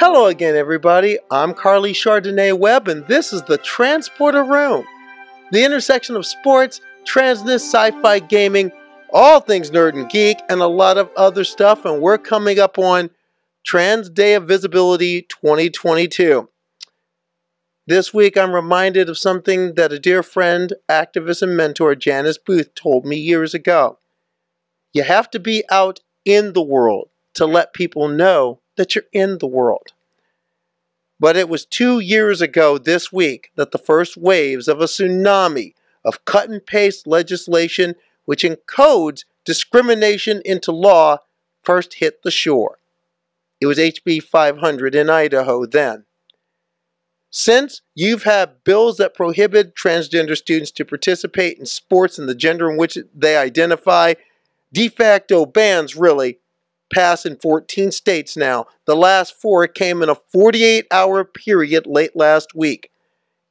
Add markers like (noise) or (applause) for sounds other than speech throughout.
Hello again, everybody. I'm Carly Chardonnay Webb, and this is the Transporter Room, the intersection of sports, transness, sci fi gaming, all things nerd and geek, and a lot of other stuff. And we're coming up on Trans Day of Visibility 2022. This week, I'm reminded of something that a dear friend, activist, and mentor, Janice Booth, told me years ago. You have to be out in the world to let people know that you're in the world. But it was two years ago this week that the first waves of a tsunami of cut and paste legislation which encodes discrimination into law first hit the shore. It was HB 500 in Idaho then. Since you've had bills that prohibit transgender students to participate in sports in the gender in which they identify, de facto bans really, pass in 14 states now. The last four came in a 48 hour period late last week.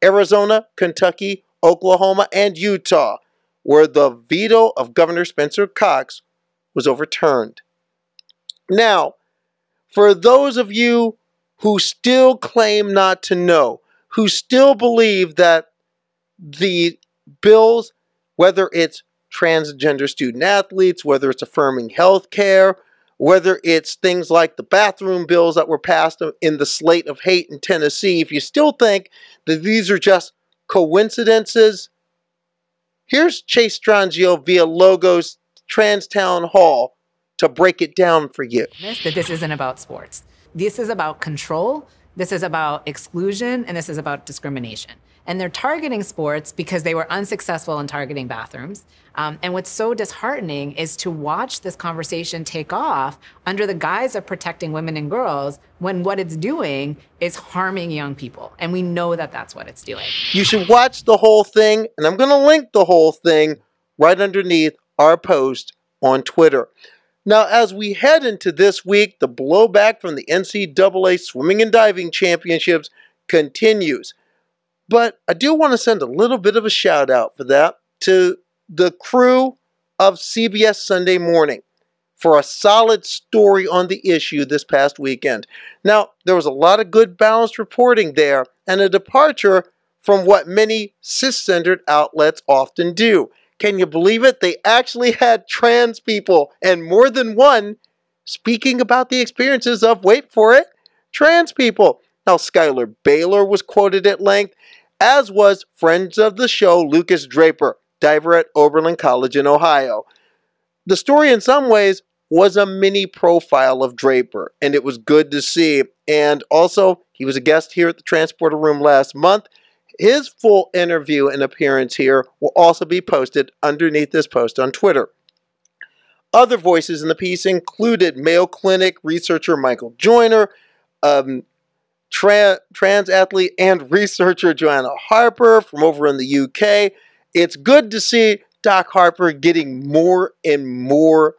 Arizona, Kentucky, Oklahoma, and Utah, where the veto of Governor Spencer Cox was overturned. Now, for those of you who still claim not to know, who still believe that the bills, whether it's transgender student athletes, whether it's affirming health care, whether it's things like the bathroom bills that were passed in the slate of hate in Tennessee, if you still think that these are just coincidences, here's Chase Strangio via Logos Trans Town Hall to break it down for you. That this isn't about sports. This is about control, this is about exclusion, and this is about discrimination. And they're targeting sports because they were unsuccessful in targeting bathrooms. Um, and what's so disheartening is to watch this conversation take off under the guise of protecting women and girls when what it's doing is harming young people. And we know that that's what it's doing. You should watch the whole thing, and I'm going to link the whole thing right underneath our post on Twitter. Now, as we head into this week, the blowback from the NCAA Swimming and Diving Championships continues. But I do want to send a little bit of a shout out for that to the crew of CBS Sunday Morning for a solid story on the issue this past weekend. Now, there was a lot of good balanced reporting there and a departure from what many cis centered outlets often do. Can you believe it? They actually had trans people and more than one speaking about the experiences of, wait for it, trans people. Now, Schuyler Bailar was quoted at length, as was friends of the show Lucas Draper, diver at Oberlin College in Ohio. The story, in some ways, was a mini profile of Draper, and it was good to see. And also, he was a guest here at the Transporter Room last month. His full interview and appearance here will also be posted underneath this post on Twitter. Other voices in the piece included Mayo Clinic researcher Michael Joyner, um, tra- trans athlete and researcher Joanna Harper from over in the UK. It's good to see Doc Harper getting more and more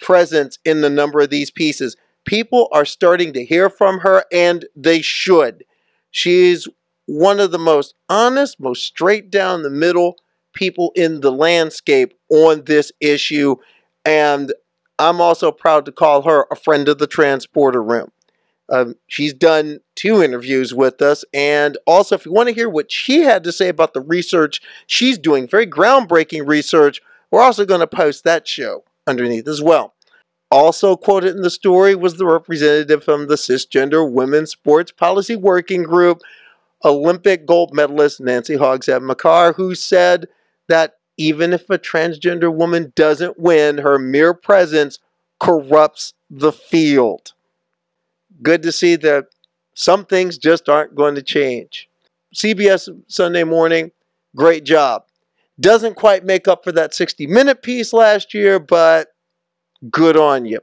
presence in the number of these pieces. People are starting to hear from her, and they should. She's one of the most honest, most straight down the middle people in the landscape on this issue. And I'm also proud to call her a friend of the transporter room. Um, she's done two interviews with us. And also, if you want to hear what she had to say about the research she's doing, very groundbreaking research, we're also going to post that show underneath as well. Also quoted in the story was the representative from the Cisgender Women's Sports Policy Working Group, Olympic gold medalist Nancy Hogshead Makar, who said that even if a transgender woman doesn't win, her mere presence corrupts the field. Good to see that some things just aren't going to change. CBS Sunday Morning, great job. Doesn't quite make up for that 60 minute piece last year, but good on you.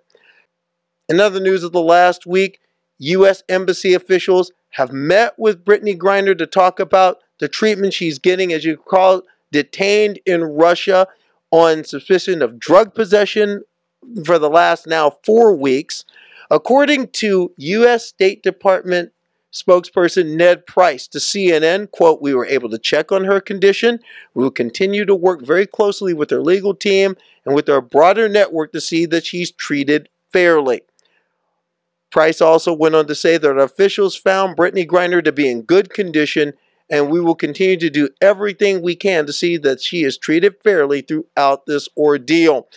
In other news of the last week, U.S. Embassy officials have met with Brittney Griner to talk about the treatment she's getting, as you call it, detained in Russia on suspicion of drug possession for the last now four weeks. According to U.S. State Department spokesperson Ned Price to CNN, quote, we were able to check on her condition. We will continue to work very closely with her legal team and with our broader network to see that she's treated fairly. Price also went on to say that officials found Brittney Griner to be in good condition and we will continue to do everything we can to see that she is treated fairly throughout this ordeal.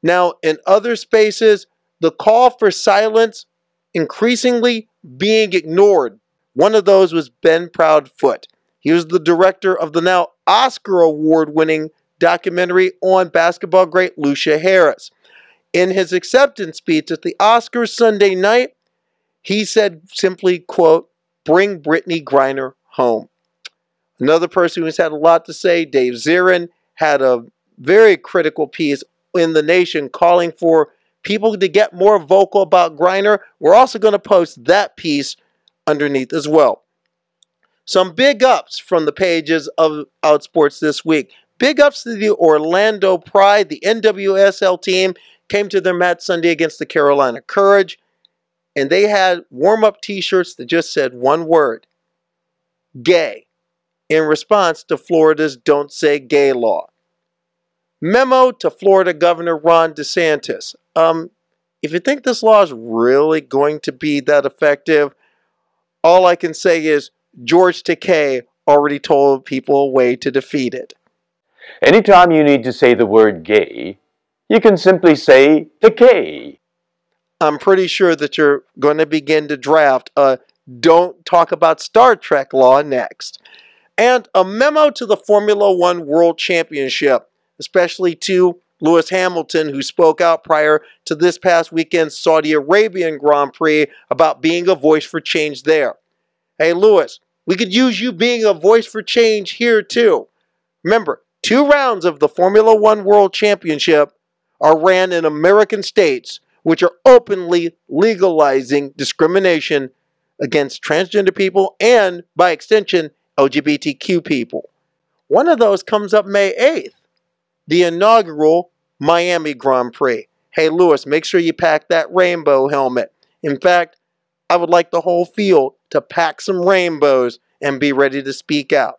Now, in other spaces, the call for silence increasingly being ignored. One of those was Ben Proudfoot. He was the director of the now Oscar award winning documentary on basketball great Lusia Harris. In his acceptance speech at the Oscars Sunday night, he said simply, quote, bring Brittney Griner home. Another person who's had a lot to say, Dave Zirin, had a very critical piece in the nation calling for people to get more vocal about Griner. We're also going to post that piece underneath as well. Some big ups from the pages of Outsports this week. Big ups to the Orlando Pride. The NWSL team came to their mat Sunday against the Carolina Courage, and they had warm up t shirts that just said one word gay in response to Florida's Don't Say Gay law. Memo to Florida Governor Ron DeSantis. Um, if you think this law is really going to be that effective, all I can say is George Takei already told people a way to defeat it. Anytime you need to say the word gay, you can simply say Takei. I'm pretty sure that you're going to begin to draft a don't talk about Star Trek law next. And a memo to the Formula One World Championship, especially to Lewis Hamilton, who spoke out prior to this past weekend's Saudi Arabian Grand Prix about being a voice for change there. Hey, Lewis, we could use you being a voice for change here too. Remember, two rounds of the Formula One World Championship are ran in American states, which are openly legalizing discrimination against transgender people and, by extension, LGBTQ people. One of those comes up May 8th, the inaugural Miami Grand Prix. Hey, Lewis, make sure you pack that rainbow helmet. In fact, I would like the whole field to pack some rainbows and be ready to speak out.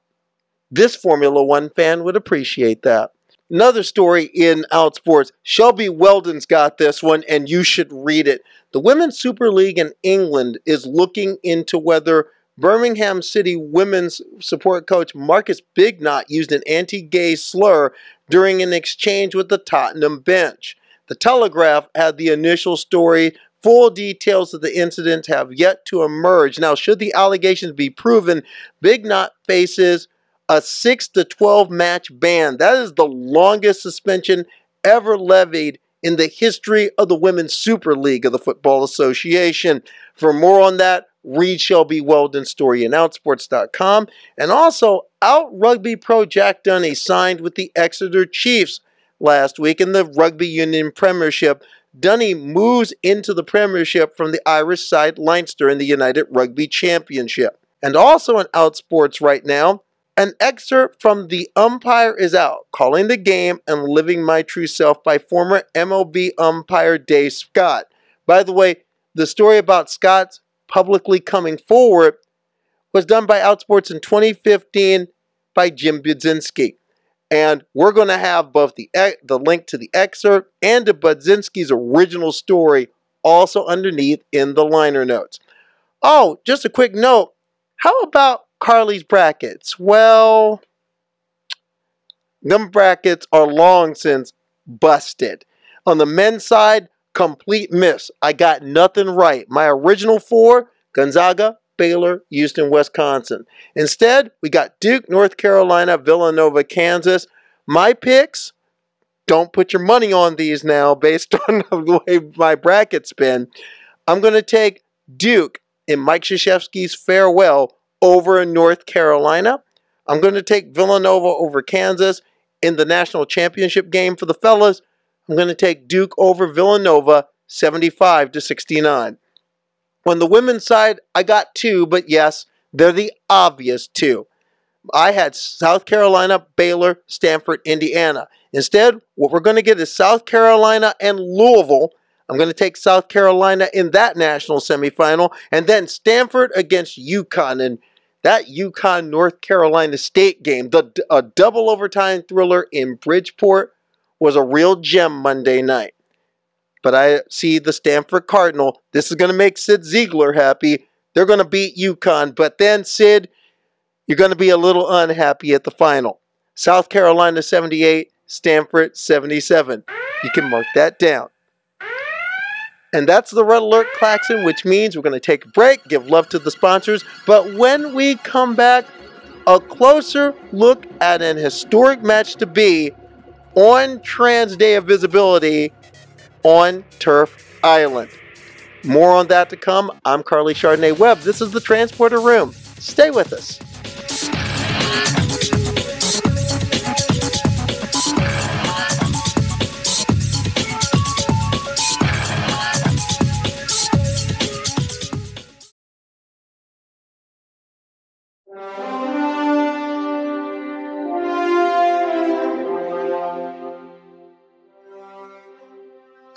This Formula One fan would appreciate that. Another story in Outsports. Shelby Weldon's got this one, and you should read it. The Women's Super League in England is looking into whether Birmingham City women's support coach Marcus Bignot used an anti gay slur during an exchange with the Tottenham bench. The Telegraph had the initial story. Full details of the incident have yet to emerge. Now, should the allegations be proven, Bignot faces a 6 to 12 match ban. That is the longest suspension ever levied in the history of the Women's Super League of the Football Association. For more on that, read Shelby Weldon's story in Outsports.com. And also, Out Rugby Pro Jack Dunne signed with the Exeter Chiefs last week in the Rugby Union Premiership. Dunne moves into the Premiership from the Irish side Leinster in the United Rugby Championship. And also in Outsports right now, an excerpt from The Umpire is Out, Calling the Game and Living My True Self by former MLB umpire Dale Scott. By the way, the story about Scott's publicly coming forward was done by Outsports in 2015 by Jim Buzinski. And we're going to have both the, the link to the excerpt and to Buzinski's original story also underneath in the liner notes. Oh, just a quick note. How about Carly's brackets? Well, them brackets are long since busted. On the men's side, complete miss. I got nothing right. My original four Gonzaga, Baylor, Houston, Wisconsin. Instead, we got Duke, North Carolina, Villanova, Kansas. My picks, don't put your money on these now based (laughs) on the way my brackets been. I'm going to take Duke in Mike Krzyzewski's farewell over North Carolina. I'm going to take Villanova over Kansas in the national championship game for the fellas. I'm going to take Duke over Villanova 75 to 69. On the women's side, I got two, but yes, they're the obvious two. I had South Carolina, Baylor, Stanford, Indiana. Instead, what we're going to get is South Carolina and Louisville I'm going to take South Carolina in that national semifinal, and then Stanford against UConn. And that UConn North Carolina State game, the a double overtime thriller in Bridgeport, was a real gem Monday night. but I see the Stanford Cardinal. This is going to make Cyd Zeigler happy. They're going to beat UConn, but then Cyd, you're going to be a little unhappy at the final. South Carolina 78, Stanford 77. You can mark that down. And that's the Red Alert Klaxon, which means we're going to take a break, give love to the sponsors. But when we come back, a closer look at an historic match to be on Trans Day of Visibility on Turf Island. More on that to come. I'm Carly Chardonnay Webb. This is the Transporter Room. Stay with us.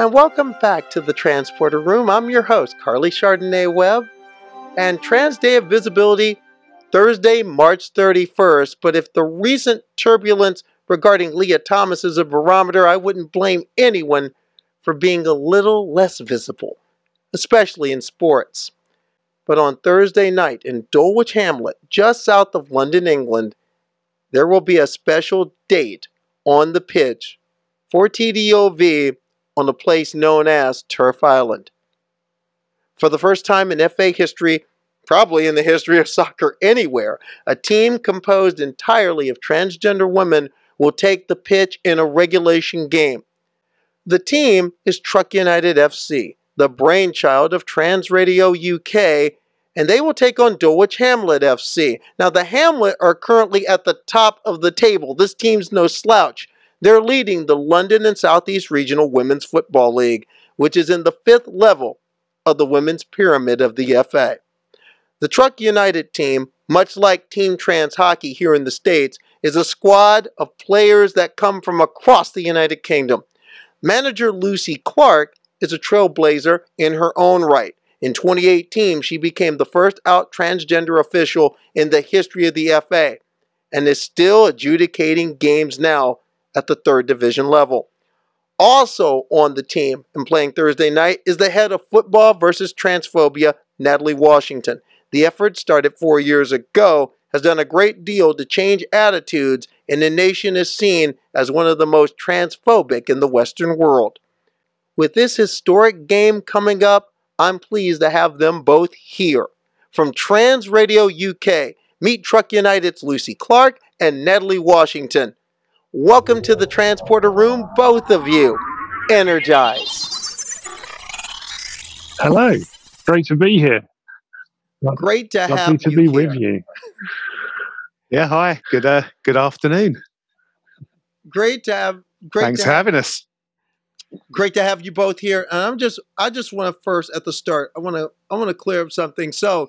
And welcome back to the Transporter Room. I'm your host, Carly Chardonnay Webb. And Trans Day of Visibility, Thursday, March 31st. But if the recent turbulence regarding Lia Thomas is a barometer, I wouldn't blame anyone for being a little less visible, especially in sports. But on Thursday night in Dulwich Hamlet, just south of London, England, there will be a special date on the pitch for TDOV on a place known as Turf Island. For the first time in FA history, probably in the history of (laughs) soccer anywhere, a team composed entirely of transgender women will take the pitch in a regulation game. The team is TRUK United FC, the brainchild of Trans Radio UK, and they will take on Dulwich Hamlet FC. Now, the Hamlet are currently at the top of the table. This team's no slouch. They're leading the London and Southeast Regional Women's Football League, which is in the fifth level of the women's pyramid of the FA. The TRUK United team, much like Team Trans Hockey here in the States, is a squad of players that come from across the United Kingdom. Manager Lucy Clark is a trailblazer in her own right. In 2018, she became the first out transgender official in the history of the FA and is still adjudicating games now at the third division level. Also on the team and playing Thursday night is the head of football versus transphobia, Natalie Washington. The effort started four years ago has done a great deal to change attitudes, and the nation is seen as one of the most transphobic in the Western world. With this historic game coming up, I'm pleased to have them both here. From Trans Radio UK, meet TRUK United's Lucy Clark and Natalie Washington. Welcome to the transporter room, both of you. Energize. Hello. Great to be here. Great to Lovely have to you be here. with you. Yeah, hi. Good uh, good afternoon. Great to have. Great Thanks to for have, having us. great to have you both here. And I'm just, I just want to first at the start, I want to, I want to clear up something. So,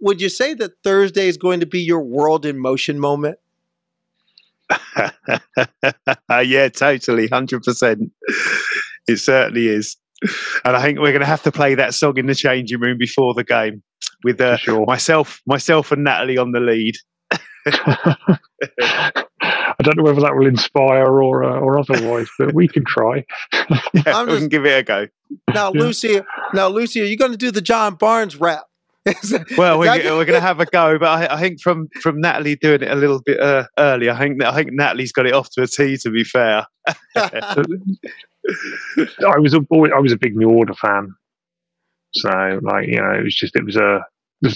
would you say that Thursday is going to be your world in motion moment? (laughs) yeah, totally, hundred percent. It certainly is. And I think we're going to have to play that song in the changing room before the game with uh, sure. myself, myself and Natalie on the lead. (laughs) (laughs) I don't know whether that will inspire or uh, or otherwise, but we can try. Yeah, I'm we just- can give it a go. Now, Yeah. Lucy, now Lucy, are you going to do the John Barnes rap? (laughs) Well, we're, that- we're going to have a go, but I, I think from from Natalie doing it a little bit uh, early, I think I think Natalie's got it off to a tee. To be fair, (laughs) I was a boy. I was a big New Order fan, so like you know, it was just it was a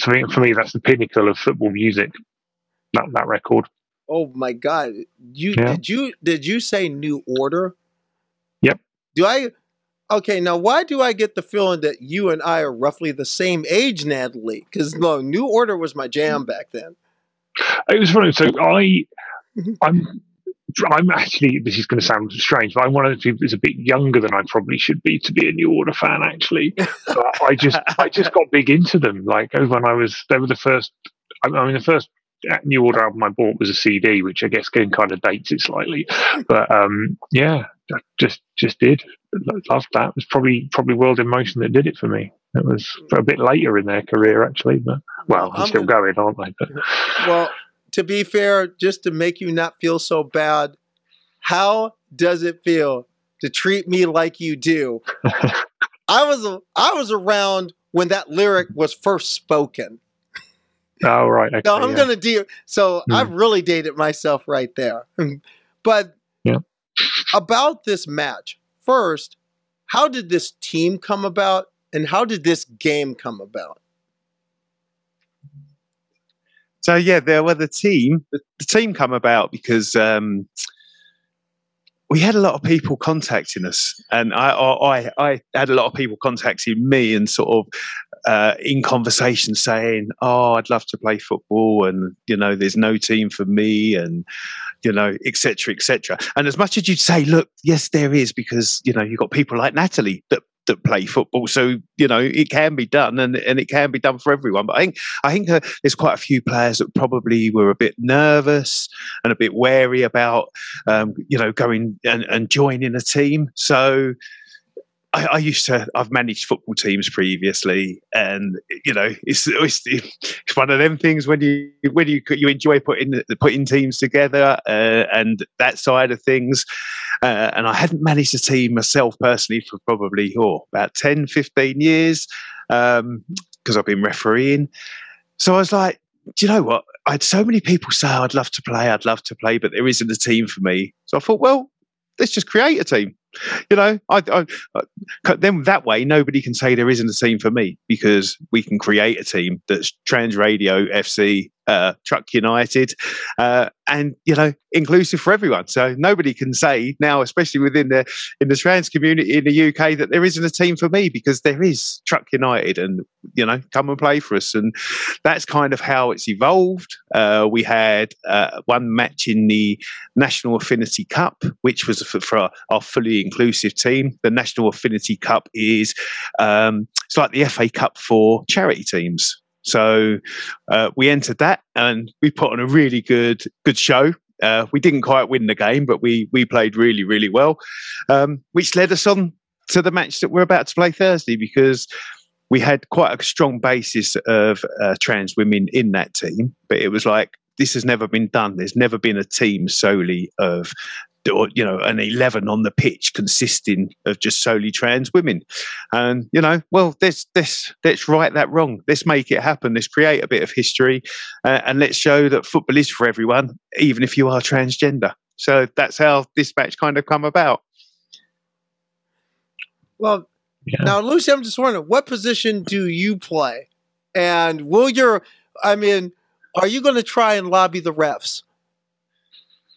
for me, for me that's the pinnacle of football music. That that record. oh my God! You Yeah. did you did you say New Order? Yep. Do I? Okay, now why do I get the feeling that you and I are roughly the same age, Natalie? Because no, New Order was my jam back then. It was funny. So I, Mhm. I'm, I'm actually. This is going to sound strange, but I'm one of the a bit younger than I probably should be to be a New Order fan. Actually, but I just, I just (laughs) got big into them. Like when I was, they were the first. I mean, the first New Order album I bought was a CD, which I guess again kind of dates it slightly. But um, yeah, I just, just did. Loved that. It was probably, probably World in Motion that did it for me. It was a bit later in their career, actually, but well, they're still gonna- going, aren't they? But (laughs) Well, to be fair, just to make you not feel so bad, how does it feel to treat me like you do. (laughs) I was I was around when that lyric was first spoken. Oh right. Okay, No, I'm yeah. gonna deal. So Hmm. I've really dated myself right there. (laughs) but Yeah. about this match, first, how did this team come about, and how did this game come about? So yeah, there were the team. The, the team come about because um, we had a lot of people contacting us, and I, I I I had a lot of people contacting me and sort of uh, in conversation saying, "Oh, I'd love to play football," and you know, there's no team for me, and you know, etc. etc. And as much as you'd say, "Look, yes, there is," because you know, you've got people like Natalie that that play football, so you know, it can be done, and and it can be done for everyone. But I think I think uh, there's quite a few players that probably were a bit nervous and a bit wary about, um, you know, going and, and joining a team. So I, I used to, I've managed football teams previously, and you know, it's, it's it's one of them things when you when you you enjoy putting putting teams together uh, and that side of things. Uh, and I hadn't managed a team myself personally for probably oh, about 10, 15 years because I've been refereeing. So I was like, do you know what? I had so many people say, I'd love to play, I'd love to play, but there isn't a team for me. So I thought, well, let's just create a team. You know, I, I, uh, I, then that way nobody can say there isn't a team for me because we can create a team that's Trans Radio FC, uh, TRUK United, uh, and you know, inclusive for everyone. So nobody can say now, especially within the in the trans community in the UK, that there isn't a team for me because there is Truck United, and you know, come and play for us. And that's kind of how it's evolved. Uh, we had uh, one match in the National Affinity Cup, which was for, for our, our fully inclusive team. The National Affinity Cup is um, it's like the FA Cup for charity teams. So uh, we entered that, and we put on a really good good show. Uh, we didn't quite win the game, but we we played really really well, um, which led us on to the match that we're about to play Thursday because we had quite a strong basis of uh, trans women in that team. But it was like this has never been done. There's never been a team solely of you know an 11 on the pitch consisting of just solely trans women. And you know well let's let's let's right that wrong. Let's make it happen. Let's create a bit of history uh, and let's show that football is for everyone even if you are transgender. So that's how this match kind of come about. Well, Yeah. now Lucy, I'm just wondering, what position do you play, and will your, I mean, are you going to try and lobby the refs?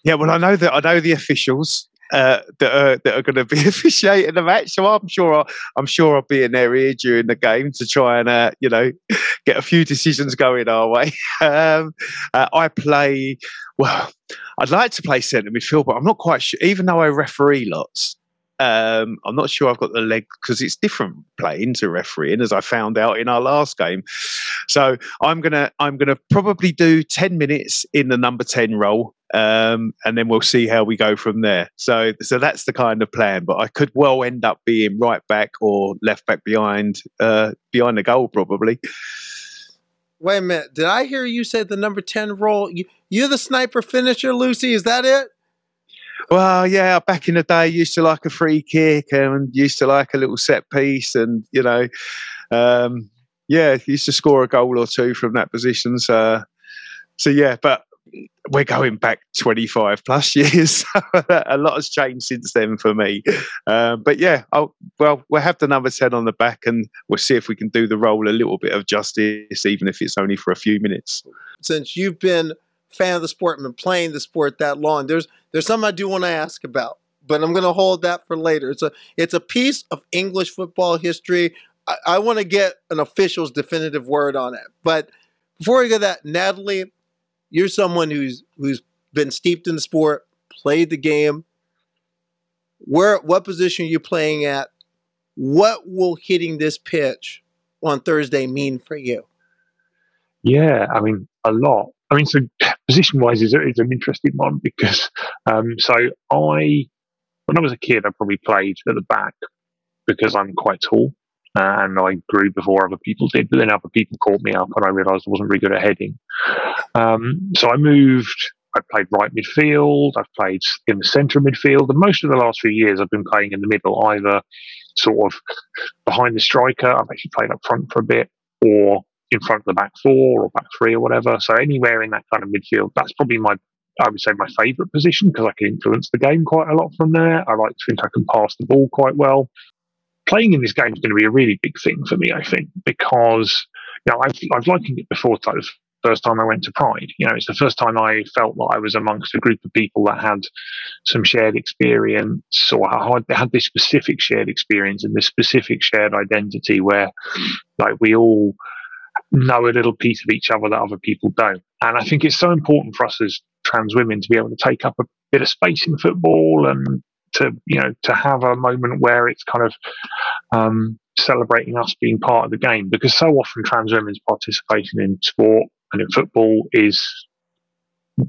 Yeah well i know that i know the officials uh, that are that are going to be (laughs) officiating the match. So I'm sure I'll, I'm sure I'll be in their ear during the game to try and uh, you know (laughs) get a few decisions going our way. (laughs) um, uh, I play well. I'd like to play centre midfield, but I'm not quite sure. Even though I referee lots, um, I'm not sure I've got the leg because it's different playing to refereeing, as I found out in our last game. So I'm gonna I'm gonna probably do ten minutes in the number ten role, um, and then we'll see how we go from there. So so that's the kind of plan. But I could well end up being right back or left back behind uh, behind the goal probably. Wait a minute, did I hear you say the number ten role? You, you're the sniper finisher, Lucy. Is that it? Well, yeah, back in the day, I used to like a free kick and used to like a little set piece, and you know, um, yeah, used to score a goal or two from that position. So, so yeah, but we're going back 25 plus (laughs) years. a lot has changed since then for me. Um, but yeah, I'll, well, we'll have the number 10 on the back and we'll see if we can do the role a little bit of justice, even if it's only for a few minutes. Since you've been fan of the sport and been playing the sport that long, there's there's something I do want to ask about, but I'm going to hold that for later. It's a it's a piece of English football history. I, I want to get an official's definitive word on it. But before we get that, Natalie, you're someone who's who's been steeped in the sport, played the game. Where what position are you playing at? What will hitting this pitch on Thursday mean for you? Yeah, I mean, a lot. I mean, so (clears throat) position wise is, is an interesting one because, um, so I, when I was a kid, I probably played at the back because I'm quite tall uh, and I grew before other people did, but then other people caught me up and I realised I wasn't really good at heading. Um, so I moved I've played right midfield, I've played in the centre midfield, and most of the last few years I've been playing in the middle, either sort of behind the striker, I've actually played up front for a bit, or in front of the back four or back three or whatever. So anywhere in that kind of midfield, that's probably my I would say my favourite position because I can influence the game quite a lot from there. I like to think I can pass the ball quite well. Playing in this game is going to be a really big thing for me, I think, because you know I've I've likened it before to the first time I went to Pride. You know, it's the first time I felt that I was amongst a group of people that had some shared experience or had, had this specific shared experience and this specific shared identity where like we all know a little piece of each other that other people don't. And I think it's so important for us as trans women to be able to take up a bit of space in football and to you know to have a moment where it's kind of um, celebrating us being part of the game because so often trans women's participation in sport and in football is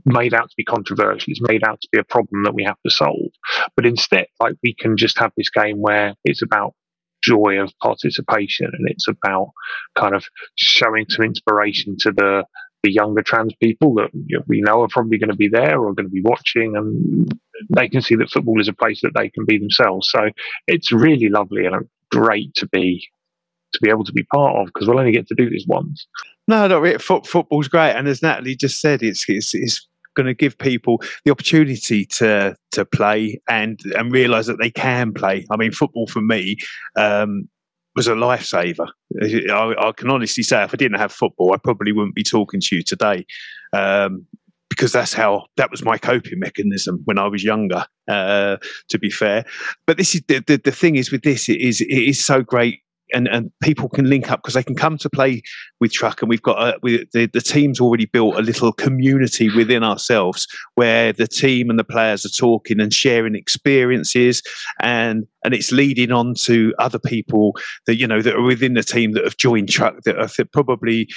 made out to be controversial it's made out to be a problem that we have to solve. But instead like we can just have this game where it's about joy of participation and it's about kind of showing some inspiration to the the younger trans people that we know are probably going to be there or going to be watching and they can see that football is a place that they can be themselves so it's really lovely and great to be to be able to be part of because we'll only get to do this once no no football's great and as natalie just said it's it's, it's going to give people the opportunity to to play and and realize that they can play. I mean, football for me um, was a lifesaver. I, I, can honestly say, if I didn't have football, I probably wouldn't be talking to you today. Um, because that's how that was my coping mechanism when I was younger. Uh, to be fair, but this is the, the, the thing is with this it is it is so great and, and people can link up because they can come to play with TRUK and we've got a, we, the, the team's already built a little community within ourselves where the team and the players are talking and sharing experiences and and it's leading on to other people that you know that are within the team that have joined TRUK that are probably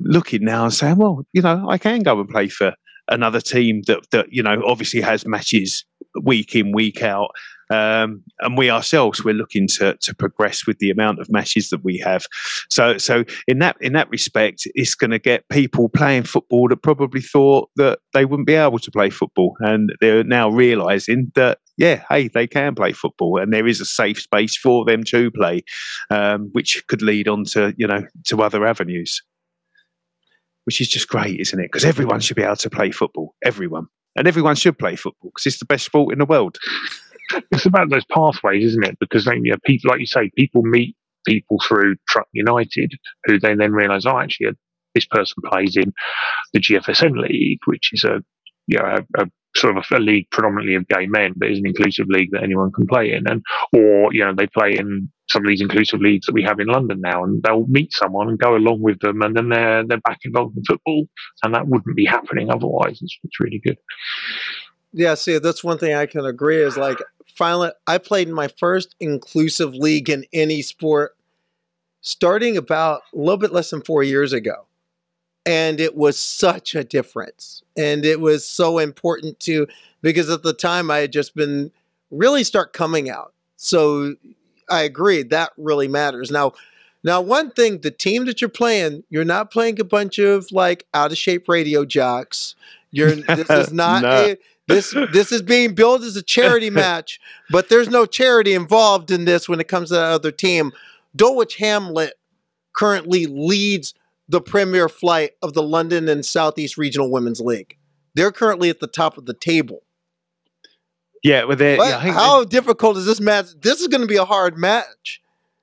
looking now and saying well you know i can go and play for another team that that you know obviously has matches week in week out um, and we ourselves we're looking to to progress with the amount of matches that we have. So so in that in that respect, it's going to get people playing football that probably thought that they wouldn't be able to play football, and they're now realizing that yeah, hey, they can play football, and there is a safe space for them to play, um, which could lead on to you know to other avenues, which is just great, isn't it? Because everyone should be able to play football, everyone, and everyone should play football because it's the best sport in the world it's about those pathways, isn't it? Because you know, people, like you say, people meet people through TRUK United who they then realise, oh, actually, uh, this person plays in the GFSN League, which is a, you know, a, a sort of a, league predominantly of gay men, but is an inclusive league that anyone can play in. And or you know they play in some of these inclusive leagues that we have in London now, and they'll meet someone and go along with them, and then they're they're back involved in football, and that wouldn't be happening otherwise. It's, it's really good. Yeah, see, that's one thing I can agree is like finally I played in my first inclusive league in any sport starting about a little bit less than 4 years ago. And it was such a difference. And it was so important to because at the time I had just been really start coming out. So I agree that really matters. Now now one thing the team that you're playing, you're not playing a bunch of like out of shape radio jocks. You're this is (laughs) not no. a this this is being billed as a charity (laughs) match, but there's no charity involved in this when it comes to the other team. Dulwich Hamlet currently leads the premier flight of the London and Southeast Regional Women's League. They're currently at the top of the table. Yeah, well, yeah, how difficult is this match? This is going to be a hard match.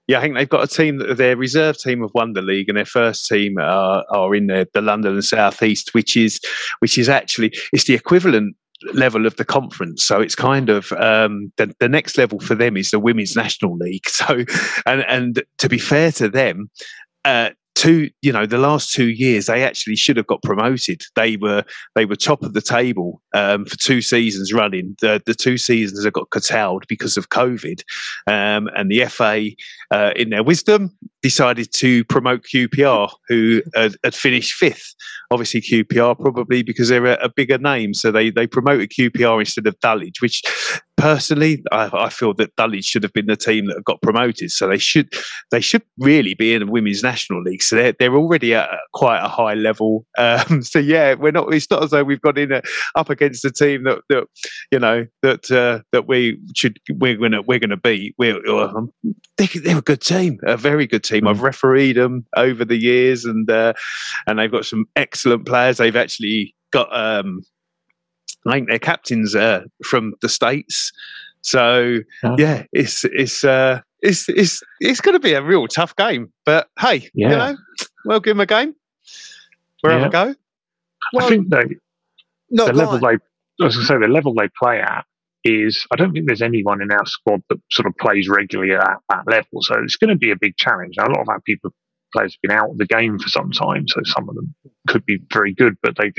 Yeah, I think they've got a team their reserve team of Wonder League and their first team are, are in the, the London and Southeast, which is which is actually it's the equivalent level of the conference. So it's kind of um, the, the next level for them is the Women's National League. (laughs) So, and and to be fair to them, uh, two you know the last two years they actually should have got promoted they were they were top of the table um, for two seasons running the the two seasons have got curtailed because of covid um, and the fa uh, in their wisdom decided to promote QPR, who had, had, finished fifth. Obviously, QPR probably because they're a, a, bigger name, so they they promoted QPR instead of Dulwich, which personally I, I, feel that Dulwich should have been the team that got promoted. So they should they should really be in the women's national league. So they're they're already at quite a high level. Um, (laughs) so yeah, we're not. It's not as though we've got in a, up against a team that that you know that uh, that we should we're gonna we're gonna beat. We're they, they're a good team, a very good team. I've mm. refereed them over the years, and uh, and they've got some excellent players. They've actually got, um, I think their captains uh, from the states. So oh. yeah, it's it's uh, it's it's it's going to be a real tough game. But hey, yeah. you know, we'll give them a game. We'll yeah. have a go. Well, I think they, no, the level they, I was going to say, the level they play at is I don't think there's anyone in our squad that sort of plays regularly at that level. So it's going to be a big challenge. Now, a lot of our people players have been out of the game for some time, so some of them could be very good, but they,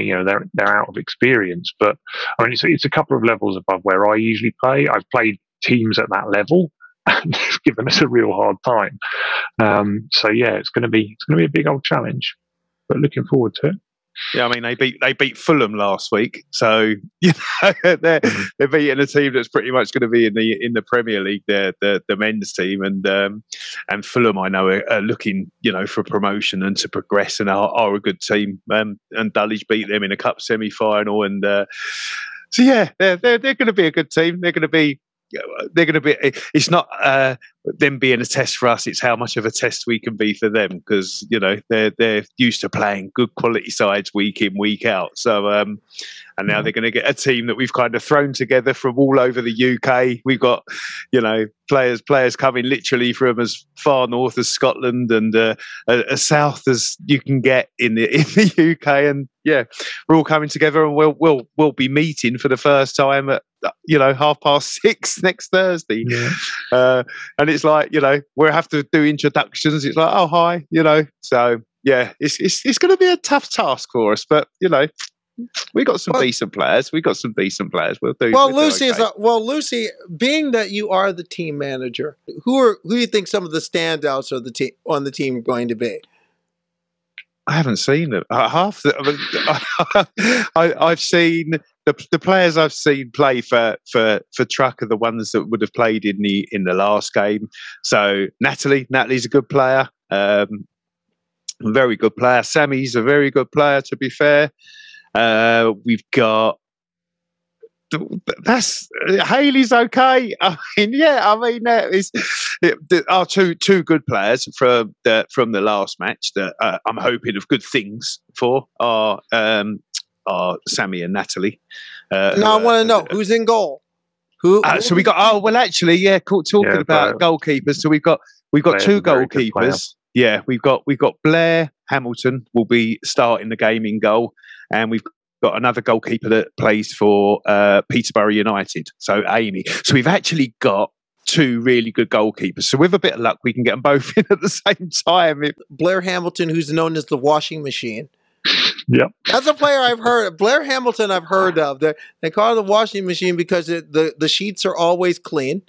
you know they're they're out of experience. But I mean, it's, it's a couple of levels above where I usually play. I've played teams at that level, (laughs) and it's given us a real hard time. Um, so yeah, it's going to be it's going to be a big old challenge, but looking forward to it. Yeah, I mean they beat they beat Fulham last week, so (laughs) you know they're mm-hmm. they're beating a team that's pretty much going to be in the in the Premier League, the the, the men's team, and um, and Fulham I know are, are, looking you know for promotion and to progress and are, are a good team. Um, and Dulwich beat them in a cup semi final, and uh, so yeah, they're they're, they're going to be a good team. They're going to be they're going to be. It's not uh, them being a test for us. It's how much of a test we can be for them because you know they're they're used to playing good quality sides week in week out. So um, and now mm-hmm. they're going to get a team that we've kind of thrown together from all over the UK. We've got you know players players coming literally from as far north as Scotland and uh, as south as you can get in the (laughs) in the UK. And yeah, we're all coming together and we'll we'll we'll be meeting for the first time at you know half past (laughs) six next Thursday. Yeah. Uh, and it's like you know we'll have to do introductions. It's like oh hi, you know. So yeah, it's it's it's going to be a tough task for us, but you know. We got some well, decent players. We got some decent players. We'll do. Well, we'll Lucy do okay. is a, well, Lucy. Being that you are the team manager, who are who do you think some of the standouts of the team on the team are going to be? I haven't seen it. Uh, half the, I, have (laughs) seen the, the players I've seen play for for for TRUK are the ones that would have played in the in the last game. So Natalie, Natalie's a good player, um, very good player. Sammy's a very good player. To be fair, uh, we've got that's Haley's okay. (laughs) I mean, yeah, I mean, uh, it's, it, are two two good players from the from the last match that uh, I'm hoping of good things for are um, are Sammy and Natalie. Uh, now I want to know uh, who's in goal. Who, uh, so we got oh well actually yeah talking yeah, about goalkeepers so we've got we've got two goalkeepers yeah we've got we've got Blair Hamilton will be starting the game in goal and we've got another goalkeeper that plays for uh, Peterborough United so Amy so we've actually got two really good goalkeepers. So with a bit of luck, we can get them both (laughs) in at the same time. Blair Hamilton, who's known as the washing machine. Yep. That's a player I've heard. Blair Hamilton, I've heard of. They they call her the washing machine because it, the the sheets are always clean,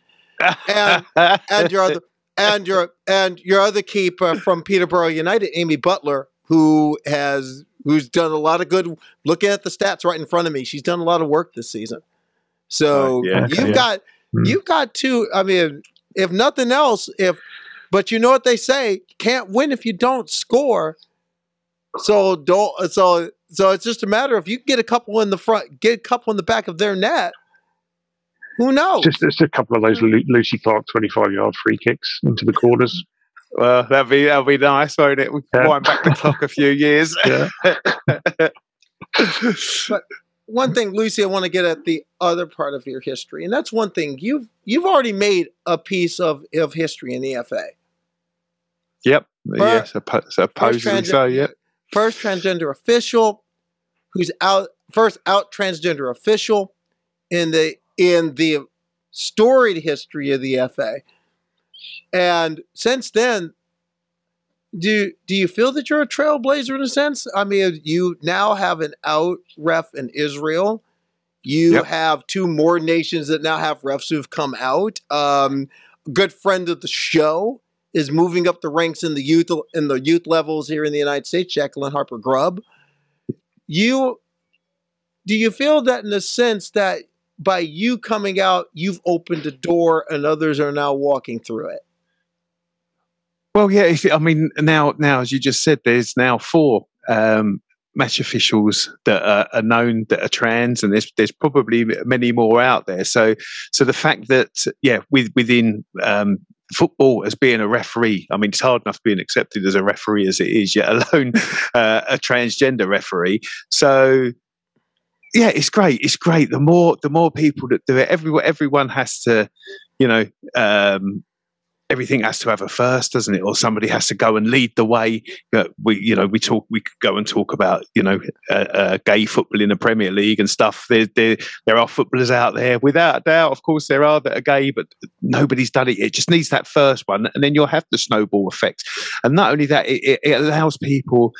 and (laughs) and your other and your and your other keeper from Peterborough United, Amy Butler, who has who's done a lot of good. Looking at the stats right in front of me, she's done a lot of work this season. So uh, yeah, you've yeah. got mm. you've got two. I mean, if nothing else, if but you know what they say, can't win if you don't score. So don't so so it's just a matter of you get a couple in the front, get a couple in the back of their net. Who knows? Just, just a couple of those Lucy Clark twenty-five yard free kicks into the corners. Well, that'd be that'd be nice, won't it? We yeah. wind back the clock a few years. (laughs) (laughs) but one thing, Lucy, I want to get at the other part of your history, and that's one thing you've you've already made a piece of of history in the FA. Yep. yes, supposedly so. Yep first transgender official who's out first out transgender official in the in the storied history of the FA. And since then, do do you feel that you're a trailblazer in a sense? I mean, you now have an out ref in Israel. You yep. have two more nations that now have refs who've come out. Um, good friend of the show is moving up the ranks in the youth in the youth levels here in the United States. Jacqueline Harper Grubb. You do you feel that in a sense that by you coming out, you've opened a door and others are now walking through it? Well, yeah. If, I mean, now, now as you just said, there's now four um, match officials that are, are, known that are trans, and there's there's probably many more out there. So, so the fact that yeah, with, within um, football as being a referee, I mean, it's hard enough being accepted as a referee as it is, yet alone (laughs) uh, a transgender referee. So yeah, it's great. It's great. The more the more people that do it, everyone everyone has to, you know, um, everything has to have a first, doesn't it? Or somebody has to go and lead the way. We, you know, we talk. We could go and talk about, you know, uh, uh, gay football in the Premier League and stuff. There, there, there are footballers out there, without doubt. Of course, there are that are gay, but nobody's done it. It just needs that first one, and then you'll have the snowball effect. And not only that, it, it allows people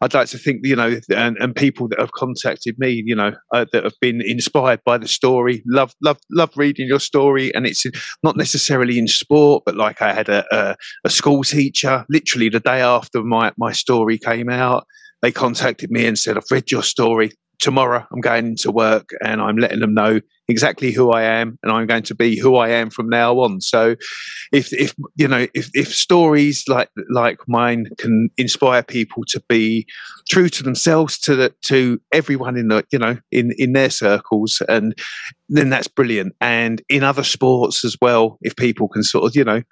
I'd like to think, you know, and, and people that have contacted me, you know, uh, that have been inspired by the story, love, love, love reading your story. And it's not necessarily in sport, but like I had a, a, a school teacher, literally the day after my, my story came out, they contacted me and said, I've read your story tomorrow I'm going into work and I'm letting them know exactly who I am and I'm going to be who I am from now on. So if if you know if, if stories like like mine can inspire people to be true to themselves to the, to everyone in the you know in in their circles and then that's brilliant and in other sports as well if people can sort of you know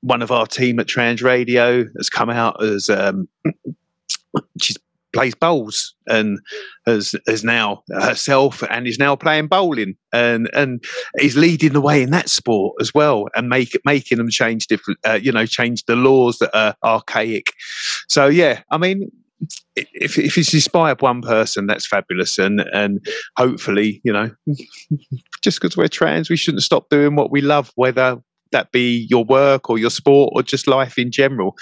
one of our team at Trans Radio has come out as um (clears throat) she's plays bowls and has has now herself and is now playing bowling and and is leading the way in that sport as well and make making them change different uh, you know change the laws that are archaic. So yeah i mean if, if it's inspired one person that's fabulous and and hopefully you know (laughs) just because we're trans we shouldn't stop doing what we love whether that be your work or your sport or just life in general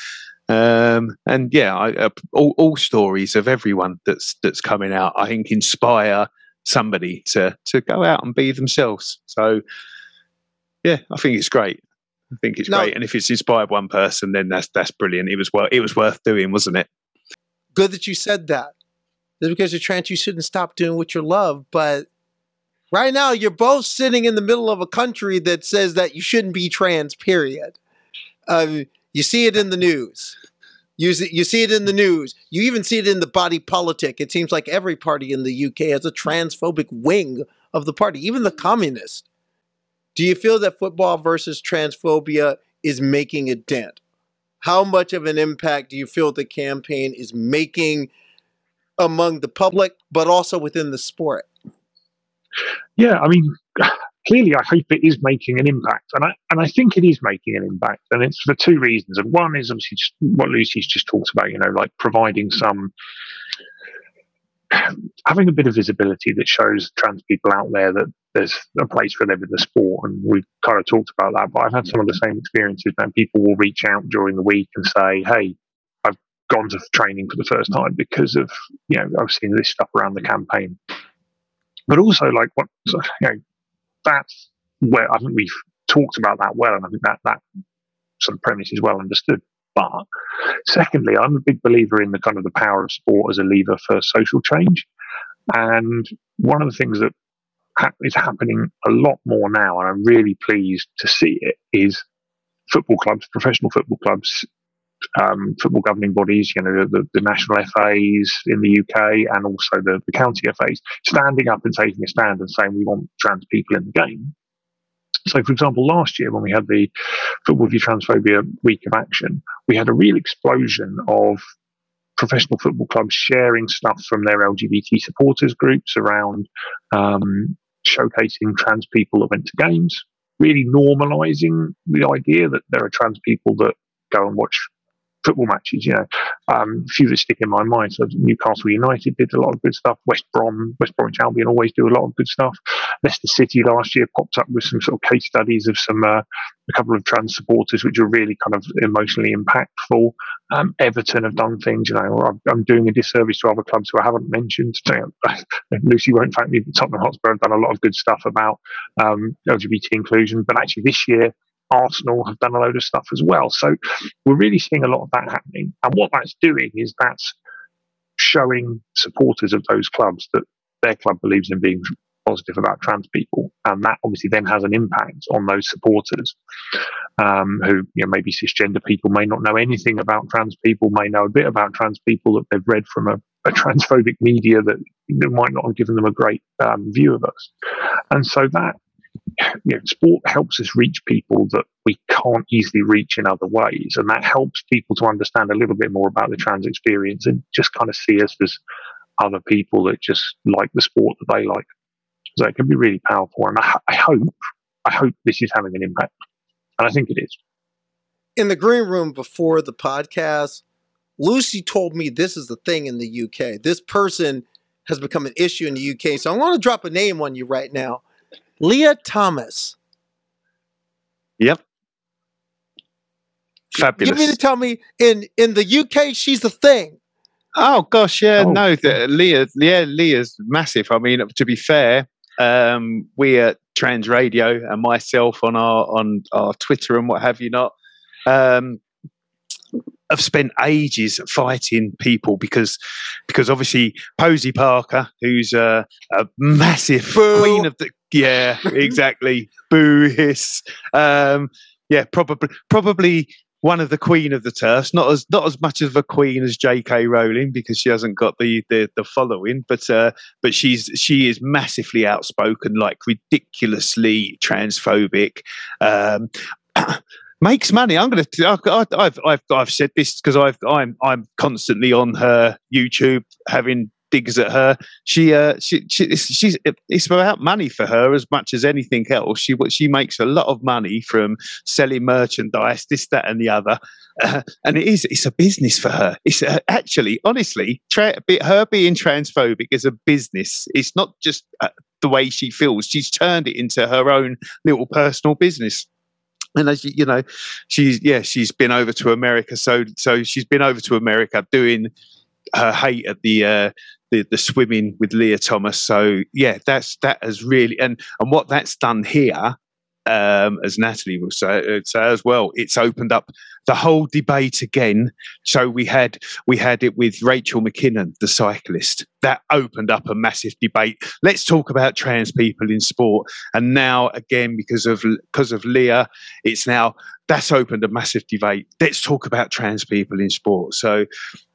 um, and yeah, I, uh, all, all, stories of everyone that's that's coming out, I think, inspire somebody to to go out and be themselves. So yeah, I think it's great. I think it's no. great, and if it's inspired one person, then that's that's brilliant. It was worth it was worth doing, wasn't it? Good that you said that. Because you're trans, you shouldn't stop doing what you love. But right now, you're both sitting in the middle of a country that says that you shouldn't be trans. Period. Um, you see it in the news. You see, you see it in the news. You even see it in the body politic. It seems like every party in the UK has a transphobic wing of the party, even the communists. Do you feel that football versus transphobia is making a dent? How much of an impact do you feel the campaign is making among the public, but also within the sport? Yeah, I mean, clearly I hope it is making an impact, and I and I think it is making an impact, and it's for two reasons. And one is obviously just what Lucy's just talked about, you know, like providing some (clears throat) having a bit of visibility that shows trans people out there that there's a place for them in the sport, and we've kind of talked about that. But I've had some of the same experiences, and people will reach out during the week and say, "Hey, I've gone to training for the first time because of you know I've seen this stuff around the campaign." But also, like what you know, that's where I think we've talked about that well, and I think that that sort of premise is well understood. But secondly, I'm a big believer in the kind of the power of sport as a lever for social change. And one of the things that ha- is happening a lot more now, and I'm really pleased to see it, is football clubs, professional football clubs, um, football governing bodies, you know, the, the, national FAs in the UK and also the, the county FAs, standing up and taking a stand and saying we want trans people in the game. So, for example, last year when we had the Football v Transphobia Week of Action, we had a real explosion of professional football clubs sharing stuff from their LGBT supporters groups around um, showcasing trans people that went to games, really normalizing the idea that there are trans people that go and watch football matches. You know, um, a few that stick in my mind. So Newcastle United did a lot of good stuff. West Brom, West Bromwich Albion always do a lot of good stuff. Leicester City last year popped up with some sort of case studies of some uh, a couple of trans supporters, which are really kind of emotionally impactful. Um, Everton have done things. You know, I'm doing a disservice to other clubs who I haven't mentioned. (laughs) Lucy won't thank me, but Tottenham Hotspur have done a lot of good stuff about um, LGBT inclusion. But actually, this year Arsenal have done a load of stuff as well. So we're really seeing a lot of that happening. And what that's doing is that's showing supporters of those clubs that their club believes in being positive about trans people, and that obviously then has an impact on those supporters um, who you know maybe cisgender people may not know anything about trans people, may know a bit about trans people that they've read from a, a transphobic media that, might not have given them a great um, view of us, and so that you know, sport helps us reach people that we can't easily reach in other ways, and that helps people to understand a little bit more about the trans experience and just kind of see us as other people that just like the sport that they like. So it can be really powerful, and I, I hope, I hope this is having an impact, and I think it is. In the green room before the podcast, Lucy told me this is the thing in the UK. This person has become an issue in the UK. So I want to drop a name on you right now. Lia Thomas. Yep. Fabulous. You Fabulous. mean to tell me in in the UK she's the thing? Oh gosh, yeah, Oh. no, the, Lia, yeah, Lia's massive. I mean, to be fair, um, we at Trans Radio and myself on our on our Twitter and what have you not, um, have spent ages fighting people because because obviously Posie Parker, who's a, a massive Boo. queen of the yeah, exactly, boo hiss, um, yeah, probably probably one of the queen of the turfs, not as not as much of a queen as J.K. Rowling because she hasn't got the the, the following, but uh, but she's she is massively outspoken, like ridiculously transphobic. Um, (coughs) makes money. I'm gonna. I- I've I've I've said this because I've I'm I'm constantly on her YouTube having digs at her. She uh she, she she's it's about money for her as much as anything else. She she makes a lot of money from selling merchandise, this that and the other. Uh, (clears throat) and it is it's a business for her. It's uh, actually honestly tra- her being transphobic is a business. It's not just uh, the way she feels. She's turned it into her own little personal business and as you, you know she's yeah she's been over to america so so she's been over to america doing her hate at the uh the, the swimming with lia thomas. So yeah that's that has really and and what that's done here um as natalie will say, uh, say as well it's opened up the whole debate again so we had we had it with rachel mckinnon the cyclist that opened up a massive debate let's talk about trans people in sport and now again because of because of lia it's now that's opened a massive debate. Let's talk about trans people in sport. So,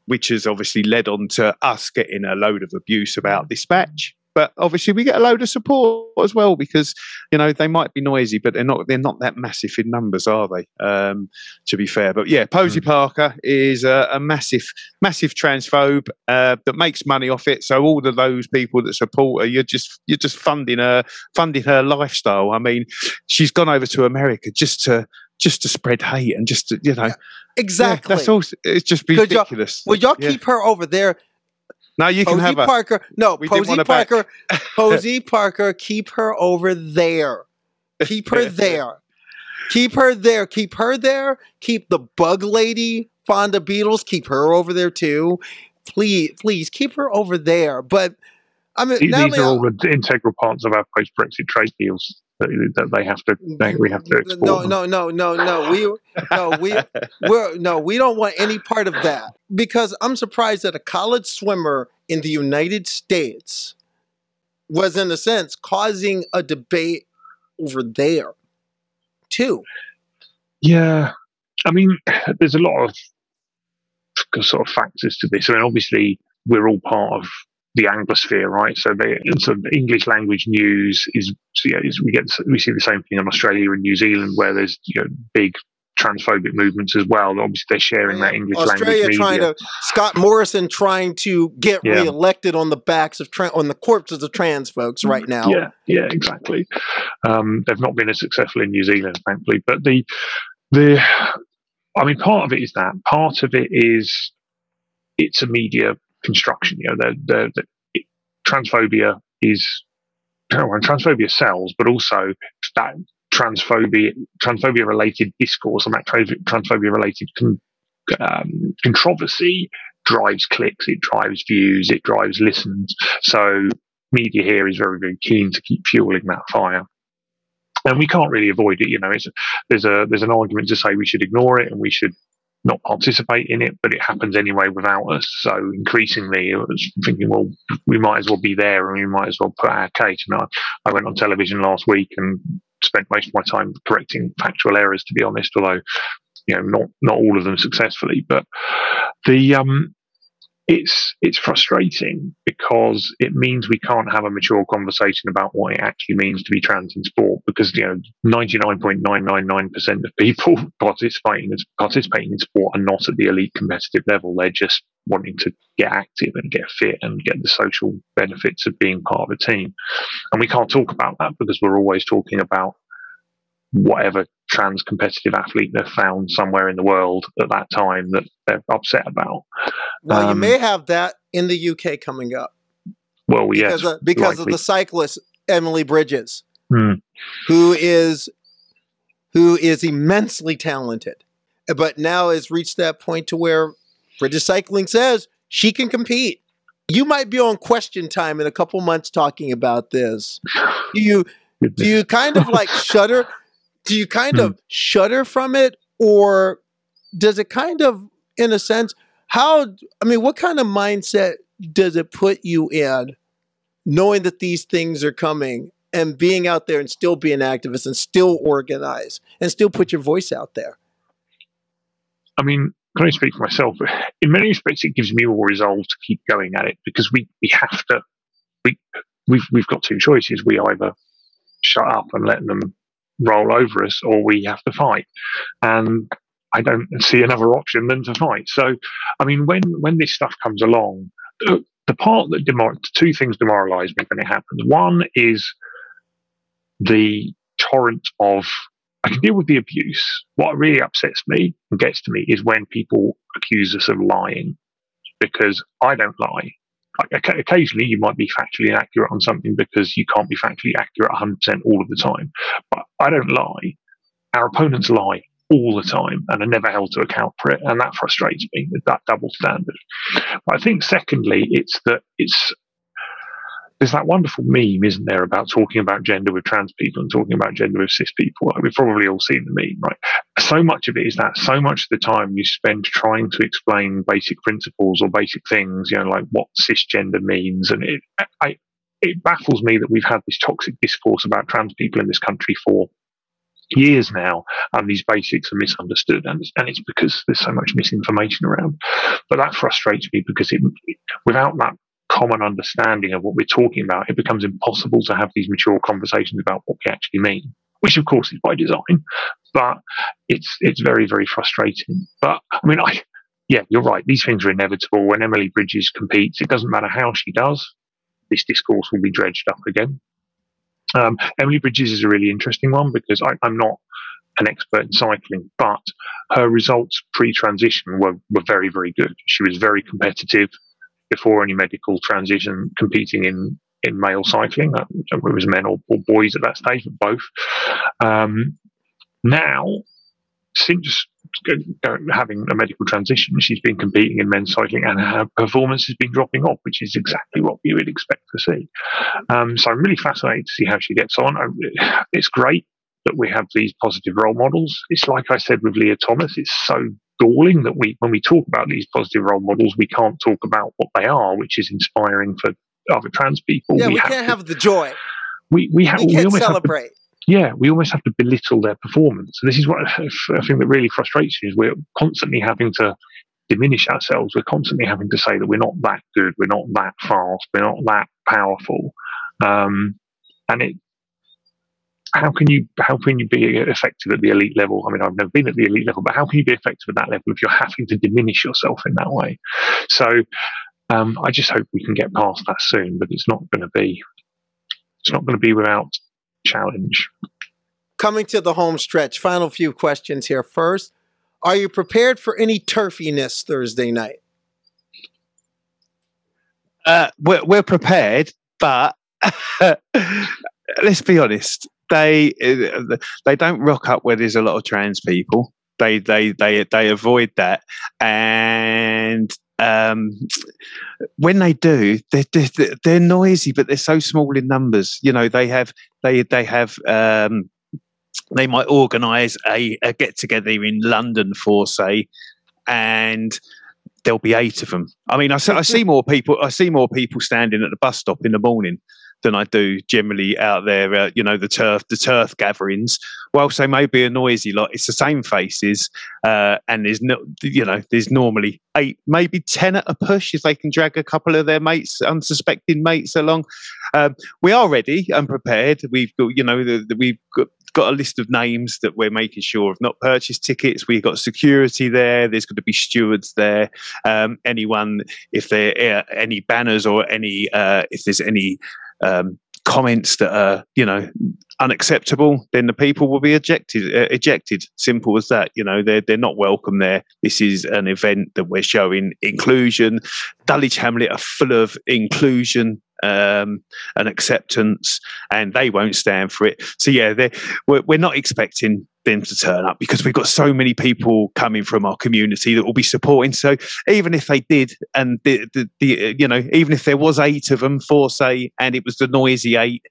which has obviously led on to us getting a load of abuse about this match. But obviously, we get a load of support as well because you know they might be noisy, but they're not they're not that massive in numbers, are they? Um, to be fair, but yeah, Posie Parker is a, a massive massive transphobe uh, that makes money off it. So all of those people that support her, you're just you're just funding her funding her lifestyle. I mean, she's gone over to America just to just to spread hate and just to, you know yeah, Exactly. that's all. It's just ridiculous. Well, y'all Yeah. keep her over there. No, you can Posie have her. Parker. No, Posie want her back. Parker. (laughs) Posie Parker. Keep her over there. Keep her (laughs) there. Keep her there. Keep her there. Keep the bug lady, Fonda Beatles. Keep her over there too. Please, please keep her over there. But I mean, These these are all the integral parts of our post-Brexit trade deals that, they have to they, we have to export. No, them. no, no, no, no. We no, we we're no, we don't want any part of that. Because I'm surprised that a college swimmer in the United States was in a sense causing a debate over there too. Yeah, I mean, there's a lot of sort of factors to this. I mean, obviously, we're all part of the Anglosphere, right? So, they, so the English language news is, is we get we see the same thing in Australia and New Zealand, where there's you know big transphobic movements as well. Obviously, they're sharing that English Australia language trying media. to Scott Morrison trying to get Yeah. reelected on the backs of tra- on the corpses of trans folks right now. Yeah, yeah, exactly. Um, they've not been as successful in New Zealand, thankfully. But the the I mean, part of it is that. Part of it is it's a media construction. You know, the the, the it, transphobia is (clears throat) transphobia sells, but also that transphobia transphobia related discourse and that transphobia related con- um, controversy drives clicks, it drives views, it drives listens. So media here is very, very keen to keep fueling that fire. and we can't really avoid it. You know, it's, there's a there's an argument to say we should ignore it and we should not participate in it, but it happens anyway without us. So increasingly, I was thinking, well, we might as well be there and we might as well put our case. And I, I went on television last week and spent most of my time correcting factual errors, to be honest, although you know not not all of them successfully. But the um, it's it's frustrating because it means we can't have a mature conversation about what it actually means to be trans in sport because you know 99.999% of people (laughs) participating participating in sport are not at the elite competitive level. They're just wanting to get active and get fit and get the social benefits of being part of a team. And we can't talk about that because we're always talking about whatever trans competitive athlete they've found somewhere in the world at that time that they're upset about. Well, you Um, may have that in the UK coming up Well, because, yes, of, because of the cyclist Emily Bridges, Hmm. who is who is immensely talented, but now has reached that point to where British Cycling says she can compete. You might be on question time in a couple months talking about this. (sighs) Do you do you kind of like shudder? (laughs) Do you kind of hmm. shudder from it, or does it kind of, in a sense, how? I mean, what kind of mindset does it put you in, knowing that these things are coming and being out there and still be an activist and still organize and still put your voice out there? I mean, can I speak for myself? In many respects, it gives me more resolve to keep going at it because we, we have to. We we've we've got two choices. We either shut up and let them roll over us, or we have to fight. And I don't see another option than to fight. So, I mean, when when this stuff comes along, the, part that demor- two things demoralise me when it happens. One is the torrent of I can deal with the abuse. What really upsets me and gets to me is when people accuse us of lying, because I don't lie. Occasionally, you might be factually inaccurate on something because you can't be factually accurate 100% all of the time. But I don't lie. Our opponents lie all the time and are never held to account for it, and that frustrates me. That double standard. But I think, secondly, it's that it's there's that wonderful meme, isn't there, about talking about gender with trans people and talking about gender with cis people. We've probably all seen the meme, right? So much of it is that. So much of the time you spend trying to explain basic principles or basic things, you know, like what cisgender means, and it, I, it baffles me that we've had this toxic discourse about trans people in this country for years now, and these basics are misunderstood, and and it's because there's so much misinformation around. But that frustrates me because it, without that common understanding of what we're talking about, it becomes impossible to have these mature conversations about what we actually mean. Which, of course, is by design, but it's it's very very frustrating. But I mean, I yeah, you're right. These things are inevitable. When Emily Bridges competes, it doesn't matter how she does. This discourse will be dredged up again. Um, Emily Bridges is a really interesting one because I, I'm not an expert in cycling, but her results pre-transition were, were very, very good. She was very competitive before any medical transition, competing in in male cycling. It was men or, or boys at that stage, but both. Um, now, since having a medical transition, she's been competing in men's cycling, and her performance has been dropping off, which is exactly what you would expect to see. Um, so I'm really fascinated to see how she gets on. It's great that we have these positive role models. It's like I said with Lia Thomas. It's so galling that we, when we talk about these positive role models, we can't talk about what they are, which is inspiring for other trans people. Yeah, we, have can't to- have the joy. we we, ha- We we can't almost have to celebrate. yeah, we almost have to belittle their performance. And this is what I think that really frustrates me is we're constantly having to diminish ourselves. We're constantly having to say that we're not that good, we're not that fast, we're not that powerful. Um, and it, how can you how can you be effective at the elite level? I mean, I've never been at the elite level, but how can you be effective at that level if you're having to diminish yourself in that way? So um, I just hope we can get past that soon, but it's not going to be it's not going to be without challenge. Coming to the home stretch, final few questions here. First, are you prepared for any turfiness Thursday night? Uh, we're, we're prepared, but (laughs) let's be honest. They they don't rock up where there's a lot of trans people. They they they they avoid that, and um, when they do, they're, they're they're noisy, but they're so small in numbers. You know, they have they they have um, they might organise a, a get together in London for say, and there'll be eight of them. I mean, I, see- I see more people. I see more people standing at the bus stop in the morning than I do generally out there. Uh, you know, the turf, the turf gatherings. Whilst they may be a noisy lot, it's the same faces, uh, and there's no, you know, there's normally eight, maybe ten at a push if they can drag a couple of their mates, unsuspecting mates along. Um, we are ready and prepared. We've got, you know, the, the, we've got got a list of names that we're making sure have not purchased tickets. We've got security there. There's going to be stewards there. Um, anyone, if there are any banners or any, uh, if there's any um, comments that are, you know, unacceptable, then the people will be ejected. Uh, ejected. Simple as that. You know, they're they're not welcome there. This is an event that we're showing inclusion. Dulwich Hamlet are full of inclusion um, and acceptance, and they won't stand for it. So yeah, we're, we're not expecting them to turn up because we've got so many people coming from our community that will be supporting. So even if they did, and the, the, the you know, even if there was eight of them, for say, and it was the noisy eight,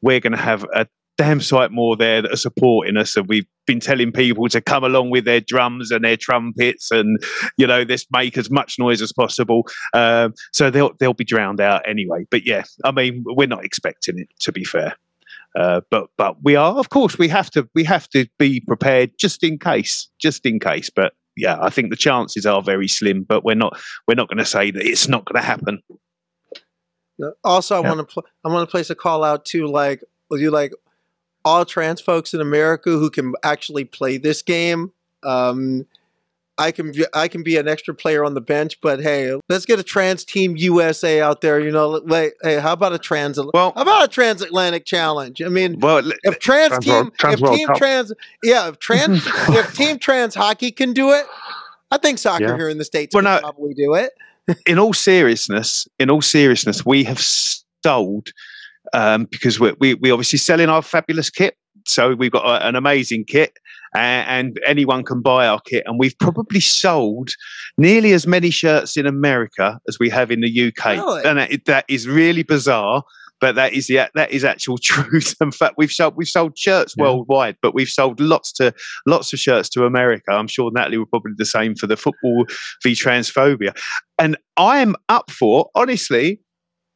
we're going to have a damn sight more there that are supporting us. And we've been telling people to come along with their drums and their trumpets and you know let's make as much noise as possible. Um, so they'll they'll be drowned out anyway. But yeah i mean we're not expecting it to be fair uh, but but we are of course we have to we have to be prepared just in case just in case but yeah i think the chances are very slim but we're not we're not going to say that it's not going to happen Also, I Yeah. want to pl- I want to place a call out to like you like all trans folks in America who can actually play this game. Um, I can be, I can be an extra player on the bench, but hey, let's get a trans team USA out there. You know, like hey, how about a trans? well How about a transatlantic challenge? I mean, well if trans Trans team, World- Trans if World team Cup. trans, yeah, if trans, (laughs) if team trans hockey can do it, I think soccer Yeah. here in the states Well, can no, probably do it. (laughs) in all seriousness, in all seriousness, we have sold um, because we're, we we obviously selling our fabulous kit. So we've got a, an amazing kit, and, and anyone can buy our kit. And we've probably sold nearly as many shirts in America as we have in the UK, Really? and that, that is really bizarre. But that is the that is actual (laughs) truth. In fact, we've sold we've sold shirts Yeah. worldwide, but we've sold lots to lots of shirts to America. I'm sure Natalie will probably do the same for the football v transphobia. And I am up for, honestly,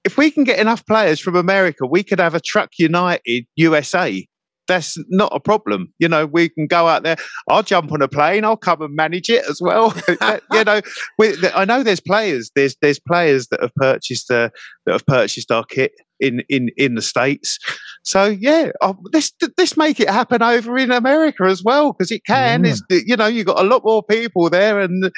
if we can get enough players from America, we could have a TRUK United USA. That's not a problem. You know, we can go out there. I'll jump on a plane. I'll come and manage it as well. (laughs) (laughs) you know, we, I know there's players. There's there's players that have purchased uh, that have purchased our kit in in in the states. So yeah, oh, let's let's make it happen over in America as well because it can. Yeah. It's you know you've got a lot more people there, and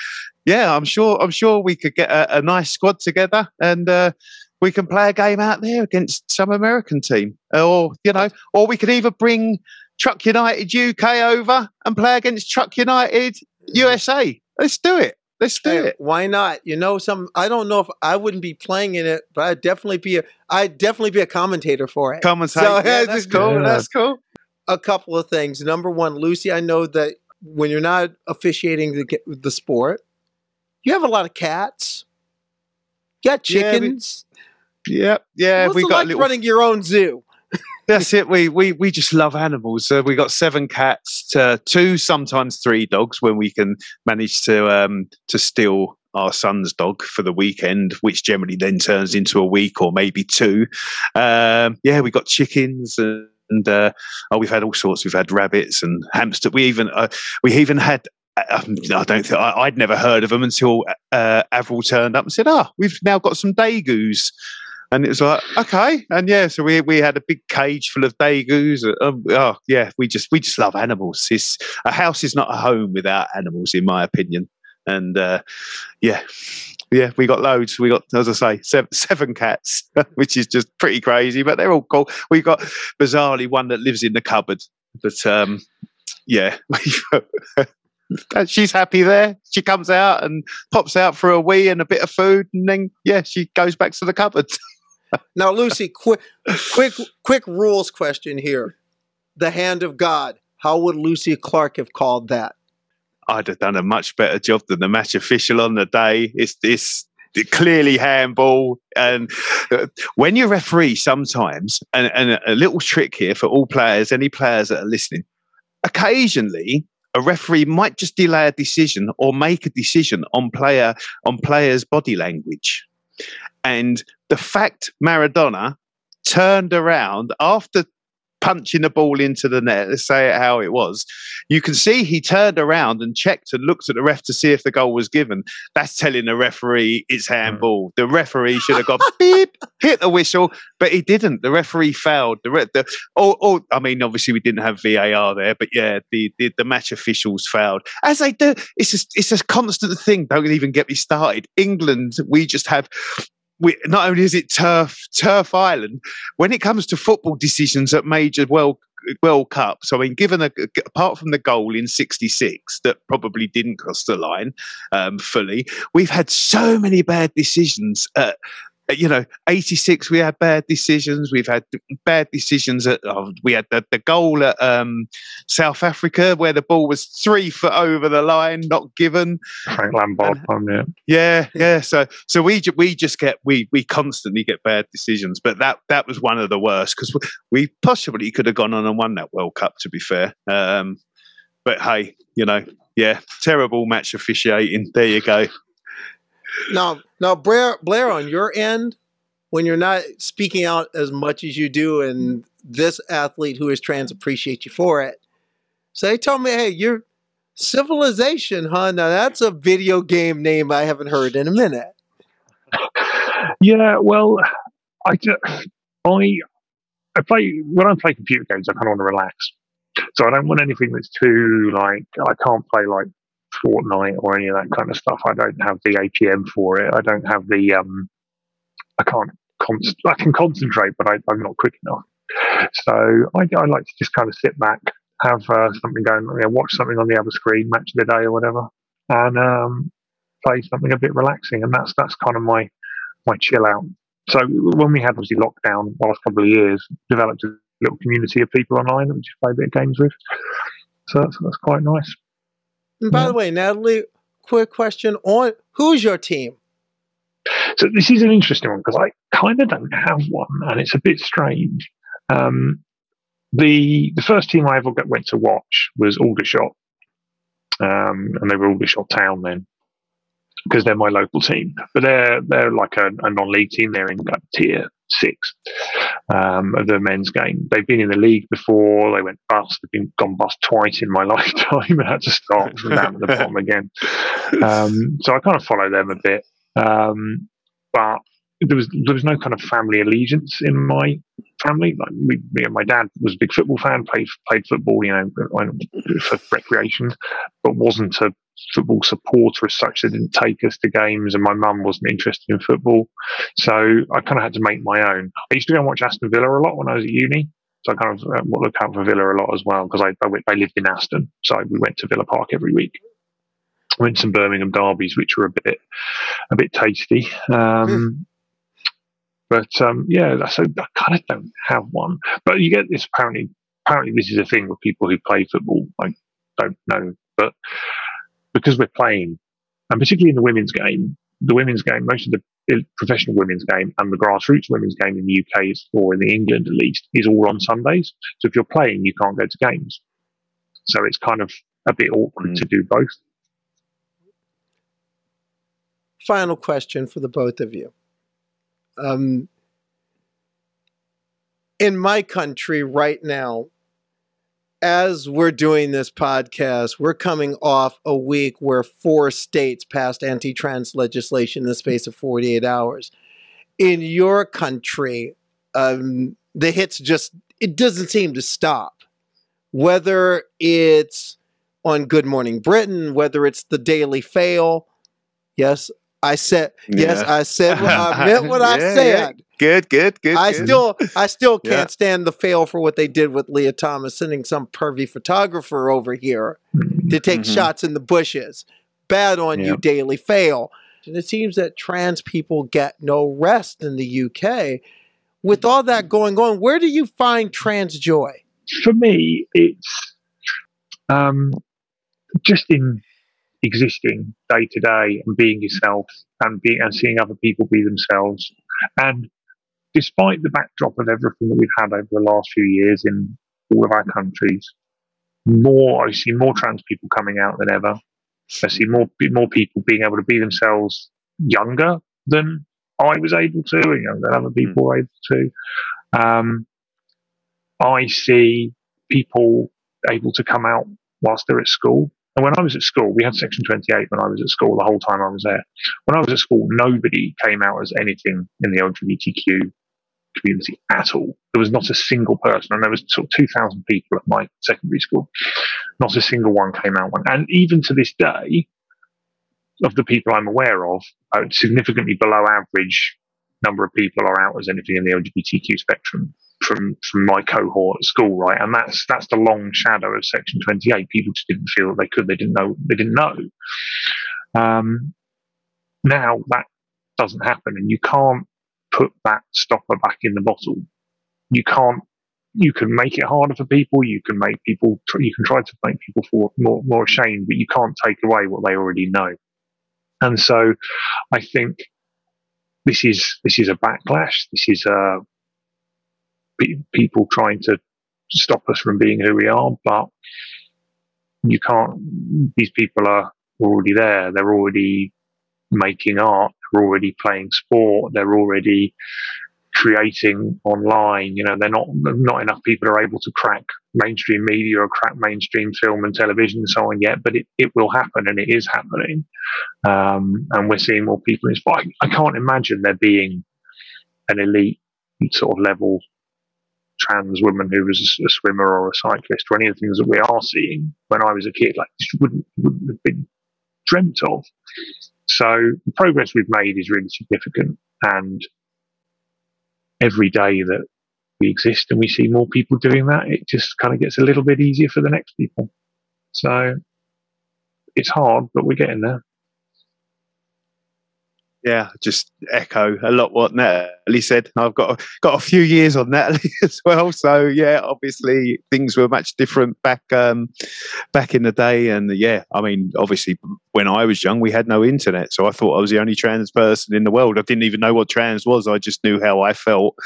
yeah, I'm sure I'm sure we could get a, a nice squad together and. Uh, we can play a game out there against some American team, or you know, or we could either bring TRUK United UK over and play against TRUK United USA. Let's do it. Let's do Hey, it. why not? You know, some I don't know if I wouldn't be playing in it, but I'd definitely be a I'd definitely be a commentator for it. Say, So, (laughs) yeah, that's cool. Yeah. That's cool. A couple of things. Number one, Lucy, I know that when you're not officiating the the sport, you have a lot of cats. You got chickens. Yeah, yeah. What's we it got like little running your own zoo? That's it. We we we just love animals. Uh, we got seven cats, to two sometimes three dogs when we can manage to um to steal our son's dog for the weekend, which generally then turns into a week or maybe two. Um, yeah, we got chickens and. And uh, oh, we've had all sorts. We've had rabbits and hamster. We even uh, we even had. Um, I don't think I, I'd never heard of them until uh, Avril turned up and said, "Ah, we've now got some degus." And it was like, okay, and yeah, so we we had a big cage full of degus. Um, oh yeah, we just we just love animals. It's, a house is not a home without animals, in my opinion. And uh, yeah, yeah, we got loads. We got, as I say, seven, seven cats, (laughs) which is just pretty crazy. But they're all cool. We got bizarrely one that lives in the cupboard. But um, yeah, (laughs) she's happy there. She comes out and pops out for a wee and a bit of food, and then yeah, she goes back to the cupboard. (laughs) Now, Lucy, quick, quick, quick rules question here. The hand of God. How would Lucy Clark have called that? I'd have done a much better job than the match official on the day. It's this clearly handball. And uh, when you referee, sometimes, and, and a, a little trick here for all players, any players that are listening, occasionally a referee might just delay a decision or make a decision on player on players' body language. And the fact Maradona turned around after punching the ball into the net, let's say it how it was, you can see he turned around and checked and looked at the ref to see if the goal was given. That's telling the referee it's hmm. handball. The referee should have gone (laughs) beep, hit the whistle, but he didn't. The referee failed. The, re- the oh, oh, I mean, obviously we didn't have VAR there, but yeah, the, the, the match officials failed as they do. It's a, it's a constant thing. Don't even get me started. England, we just have we, not only is it turf turf island when it comes to football decisions at major world World Cups. I mean, given a, apart from the goal in '66 that probably didn't cross the line um, fully, we've had so many bad decisions. At, you know, 86, we had bad decisions. We've had bad decisions. At, oh, we had the, the goal at um, South Africa where the ball was three foot over the line, not given. Frank Lampard, um, yeah. Yeah, yeah. So, so we we just get we we constantly get bad decisions, but that that was one of the worst because we, we, possibly could have gone on and won that World Cup. To be fair, um, but hey, you know, yeah, terrible match officiating. There you go. Now, now, Blair, Blair, on your end, when you're not speaking out as much as you do, and this athlete who is trans appreciate you for it. So they told me, hey, you're Civilization, huh? Now that's a video game name I haven't heard in a minute. Yeah, well, I, just, I, I play when I play computer games. I kind of want to relax, so I don't want anything that's too like I can't play like Fortnite or any of that kind of stuff. I don't have the APM for it. I don't have the um. I can't. Con- I can concentrate, but I, am not quick enough. So I, I like to just kind of sit back, have uh, something going, you know, watch something on the other screen, match of the day or whatever, and um, play something a bit relaxing. And that's that's kind of my my chill out. So when we had obviously lockdown the last couple of years, developed a little community of people online that we just play a bit of games with. So that's, that's quite nice. And by yeah. the way, Natalie, quick question on who's your team? So this is an interesting one because I kind of don't have one, and it's a bit strange. Um, the the first team I ever got went to watch was Aldershot, um, and they were Aldershot Town then because they're my local team. But they're they're like a, a non-league team. They're in like tier six um, of the men's game. They've been in the league before. They went bust. They've been gone bust twice in my (laughs) lifetime and had to start from down at the bottom again. Um, so I kind of follow them a bit. Um, but there was there was no kind of family allegiance in my family. Like we, me and my dad was a big football fan, played played football, you know, for recreation, but wasn't a football supporter as such. They didn't take us to games, and my mum wasn't interested in football, so I kind of had to make my own. I used to go and watch Aston Villa a lot when I was at uni. So I kind of uh, look out for Villa a lot as well because I, I, I lived in Aston, so we went to Villa Park every week went to some Birmingham derbies, which were a bit a bit tasty. Um, mm. But um, yeah, so I kind of don't have one. But you get this apparently. Apparently, this is a thing with people who play football. I don't know, but because we're playing, and particularly in the women's game, the women's game, most of the professional women's game and the grassroots women's game in the UK, or in the England at least, is all on Sundays. So if you're playing, you can't go to games. So it's kind of a bit awkward mm. to do both. Final question for the both of you. Um, in my country right now, as we're doing this podcast, we're coming off a week where four states passed anti trans legislation in the space of 48 hours. In your country, um, the hits just, it doesn't seem to stop. Whether it's on Good Morning Britain, whether it's the Daily Fail. Yes, I said yes. I said what I (laughs) meant what I said. Yeah. Good, good, good. I good. still, I still can't yeah. stand the fail for what they did with Lia Thomas, sending some pervy photographer over here to take mm-hmm. shots in the bushes. Bad on you, Daily Fail. And it seems that trans people get no rest in the UK. With all that going on, where do you find trans joy? For me, it's um, just in existing day to day and being yourself and being and seeing other people be themselves. And despite the backdrop of everything that we've had over the last few years in all of our countries, more. I see more trans people coming out than ever. I see more more people being able to be themselves younger than I was able to, and younger than other people were able to. Um, I see people able to come out whilst they're at school. And when I was at school, we had Section 28 when I was at school the whole time I was there. When I was at school, nobody came out as anything in the LGBTQ community at all. There was not a single person, and there was sort of 2,000 people at my secondary school. Not a single one came out. One. And even to this day, of the people I'm aware of, uh, significantly below average number of people are out as anything in the LGBTQ spectrum from from my cohort at school, right? And that's that's the long shadow of Section 28. People just didn't feel they could. They didn't know. They didn't know. Um, now that doesn't happen, and you can't put that stopper back in the bottle. You can't. You can make it harder for people. You can make people. You can try to make people feel more more ashamed, but you can't take away what they already know. And so, I think this is this is a backlash. This is a people trying to stop us from being who we are, but you can't. These people are already there. They're already making art. They're already playing sport. They're already creating online. You know, they're not not enough people are able to crack mainstream media or crack mainstream film and television and so on yet, but it, it will happen and it is happening. Um, and we're seeing more people inspired. I can't imagine there being an elite sort of level trans woman who was a swimmer or a cyclist or any of the things that we are seeing when I was a kid, like this wouldn't, wouldn't have been dreamt of. So the progress we've made is really significant. And every day that we exist and we see more people doing that, it just kind of gets a little bit easier for the next people. So it's hard, but we're getting there yeah, just echo a lot what Natalie said. I've got got a few years on Natalie (laughs) as well, so yeah, obviously things were much different back um, back in the day, and yeah, I mean, obviously when I was young, we had no internet, so I thought I was the only trans person in the world. I didn't even know what trans was. I just knew how I felt,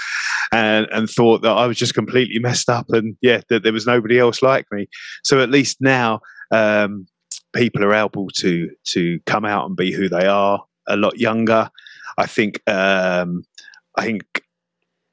and and thought that I was just completely messed up, and yeah, that there was nobody else like me. So at least now. Um, people are able to to come out and be who they are a lot younger. I think um, I think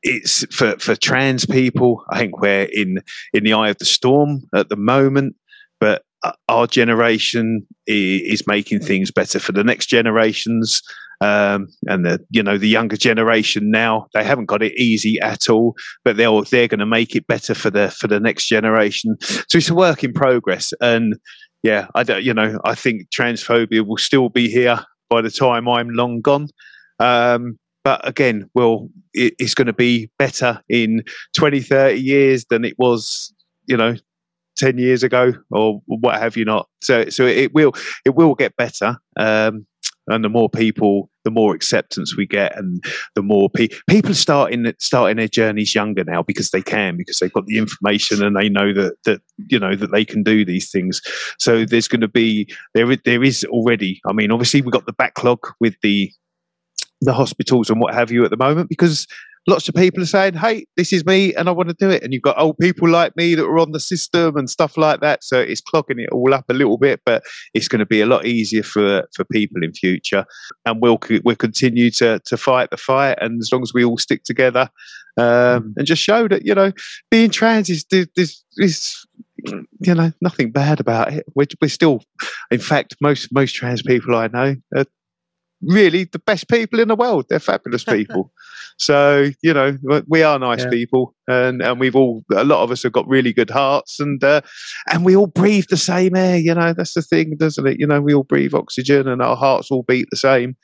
it's for for trans people. I think we're in in the eye of the storm at the moment, but uh, our generation is making things better for the next generations. Um, and the you know the younger generation now they haven't got it easy at all, but they're they're going to make it better for the for the next generation. So it's a work in progress, and yeah, I don't you know I think transphobia will still be here by the time I'm long gone. Um, but again, well, it, it's going to be better in 20, 30 years than it was, you know, 10 years ago or what have you not. So, so it will, it will get better. Um, and the more people, the more acceptance we get, and the more pe- people starting starting their journeys younger now because they can, because they've got the information and they know that that you know that they can do these things. So there's going to be there there is already. I mean, obviously we've got the backlog with the the hospitals and what have you at the moment because lots of people are saying, "Hey, this is me, and I want to do it." And you've got old people like me that are on the system and stuff like that. So it's clogging it all up a little bit, but it's going to be a lot easier for for people in future. And we'll we'll continue to to fight the fight, and as long as we all stick together um, mm. and just show that you know being trans is is, is you know nothing bad about it. We're, we're still, in fact, most most trans people I know are really the best people in the world. They're fabulous (laughs) people. so you know, we are nice yeah. people, and and we've all a lot of us have got really good hearts, and uh, and we all breathe the same air. You know, that's the thing, doesn't it? You know, we all breathe oxygen, and our hearts all beat the same.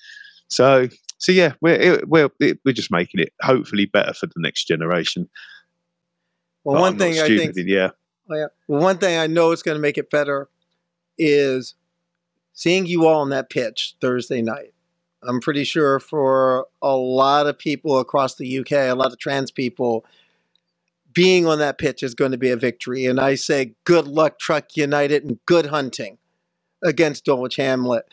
So so yeah, we're we're we're just making it hopefully better for the next generation. Well, but one I'm thing I think, yeah. Oh, yeah. Well, one thing I know is going to make it better is seeing you all on that pitch Thursday night I'm pretty sure for a lot of people across the UK, a lot of trans people, being on that pitch is going to be a victory. And I say good luck, TRUK United, and good hunting against Dulwich Hamlet.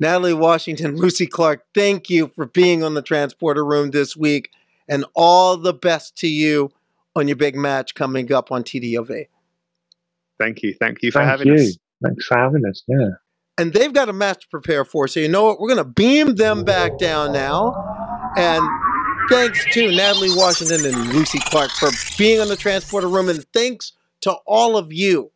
Natalie Washington, (laughs) Lucy Clark, thank you for being on the Transporter Room this week, and all the best to you on your big match coming up on TDOV. Thank you. Thank you for Thank having you. us. Thanks for having us. Yeah. And they've got a match to prepare for. So you know what? We're going to beam them back down now. And thanks to Natalie Washington and Lucy Clark for being on the transporter room, and thanks to all of you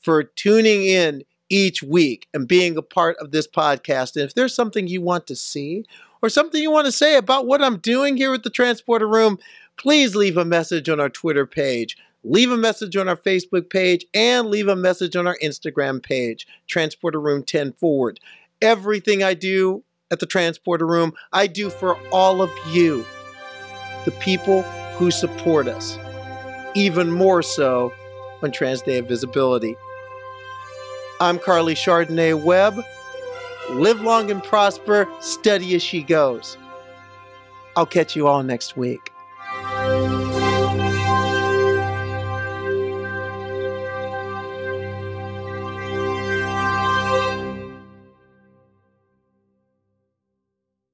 for tuning in each week and being a part of this podcast. And if there's something you want to see or something you want to say about what I'm doing here at the transporter room, please leave a message on our Twitter page. Leave a message on our Facebook page and leave a message on our Instagram page, Transporter Room 10 Forward. Everything I do at the Transporter Room, I do for all of you, the people who support us, even more so on Trans Day of Visibility. I'm Carly Chardonnay Webb. Live long and prosper, steady as she goes. I'll catch you all next week.